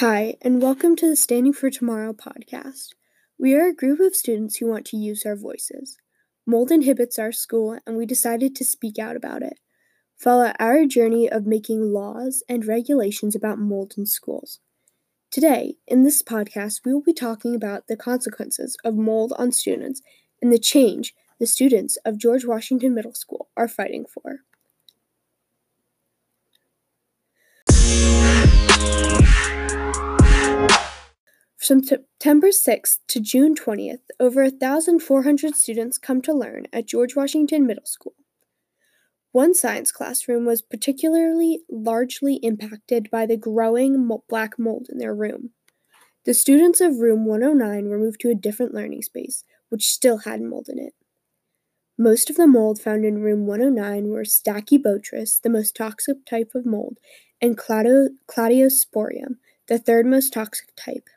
Hi, and welcome to the Standing for Tomorrow podcast. We are a group of students who want to use our voices. Mold inhibits our school, and we decided to speak out about it. Follow our journey of making laws and regulations about mold in schools. Today, in this podcast, we will be talking about the consequences of mold on students and the change the students of George Washington Middle School are fighting for. From September 6th to June 20th, over 1,400 students come to learn at George Washington Middle School. One science classroom was particularly largely impacted by the growing black mold in their room. The students of room 109 were moved to a different learning space, which still had mold in it. Most of the mold found in room 109 were Stachybotrys, the most toxic type of mold, and Cladosporium, the third most toxic type.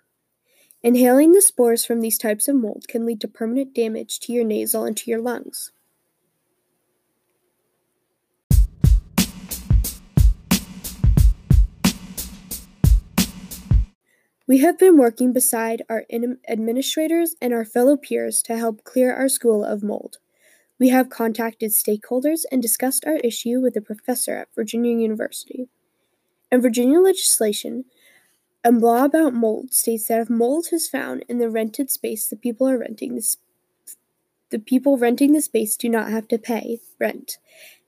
Inhaling the spores from these types of mold can lead to permanent damage to your nasal and to your lungs. We have been working beside our administrators and our fellow peers to help clear our school of mold. We have contacted stakeholders and discussed our issue with a professor at Virginia University. In Virginia legislation, a law about mold states that if mold is found in the rented space, the people are renting the people renting the space do not have to pay rent,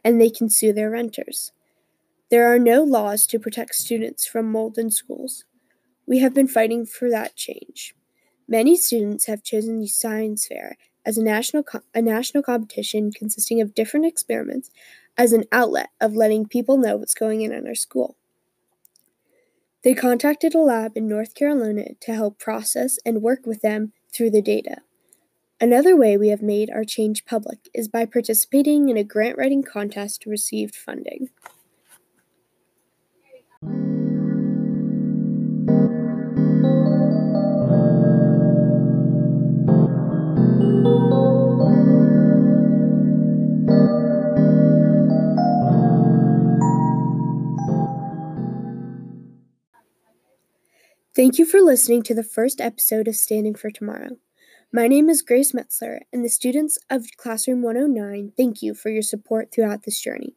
and they can sue their renters. There are no laws to protect students from mold in schools. We have been fighting for that change. Many students have chosen the science fair as a national co- a national competition consisting of different experiments as an outlet of letting people know what's going on in our school. They contacted a lab in North Carolina to help process and work with them through the data. Another way we have made our change public is by participating in a grant writing contest to receive funding. Thank you for listening to the first episode of Standing for Tomorrow. My name is Grace Metzler, and the students of Classroom 109 thank you for your support throughout this journey.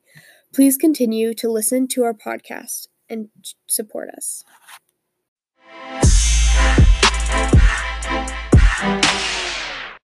Please continue to listen to our podcast and support us.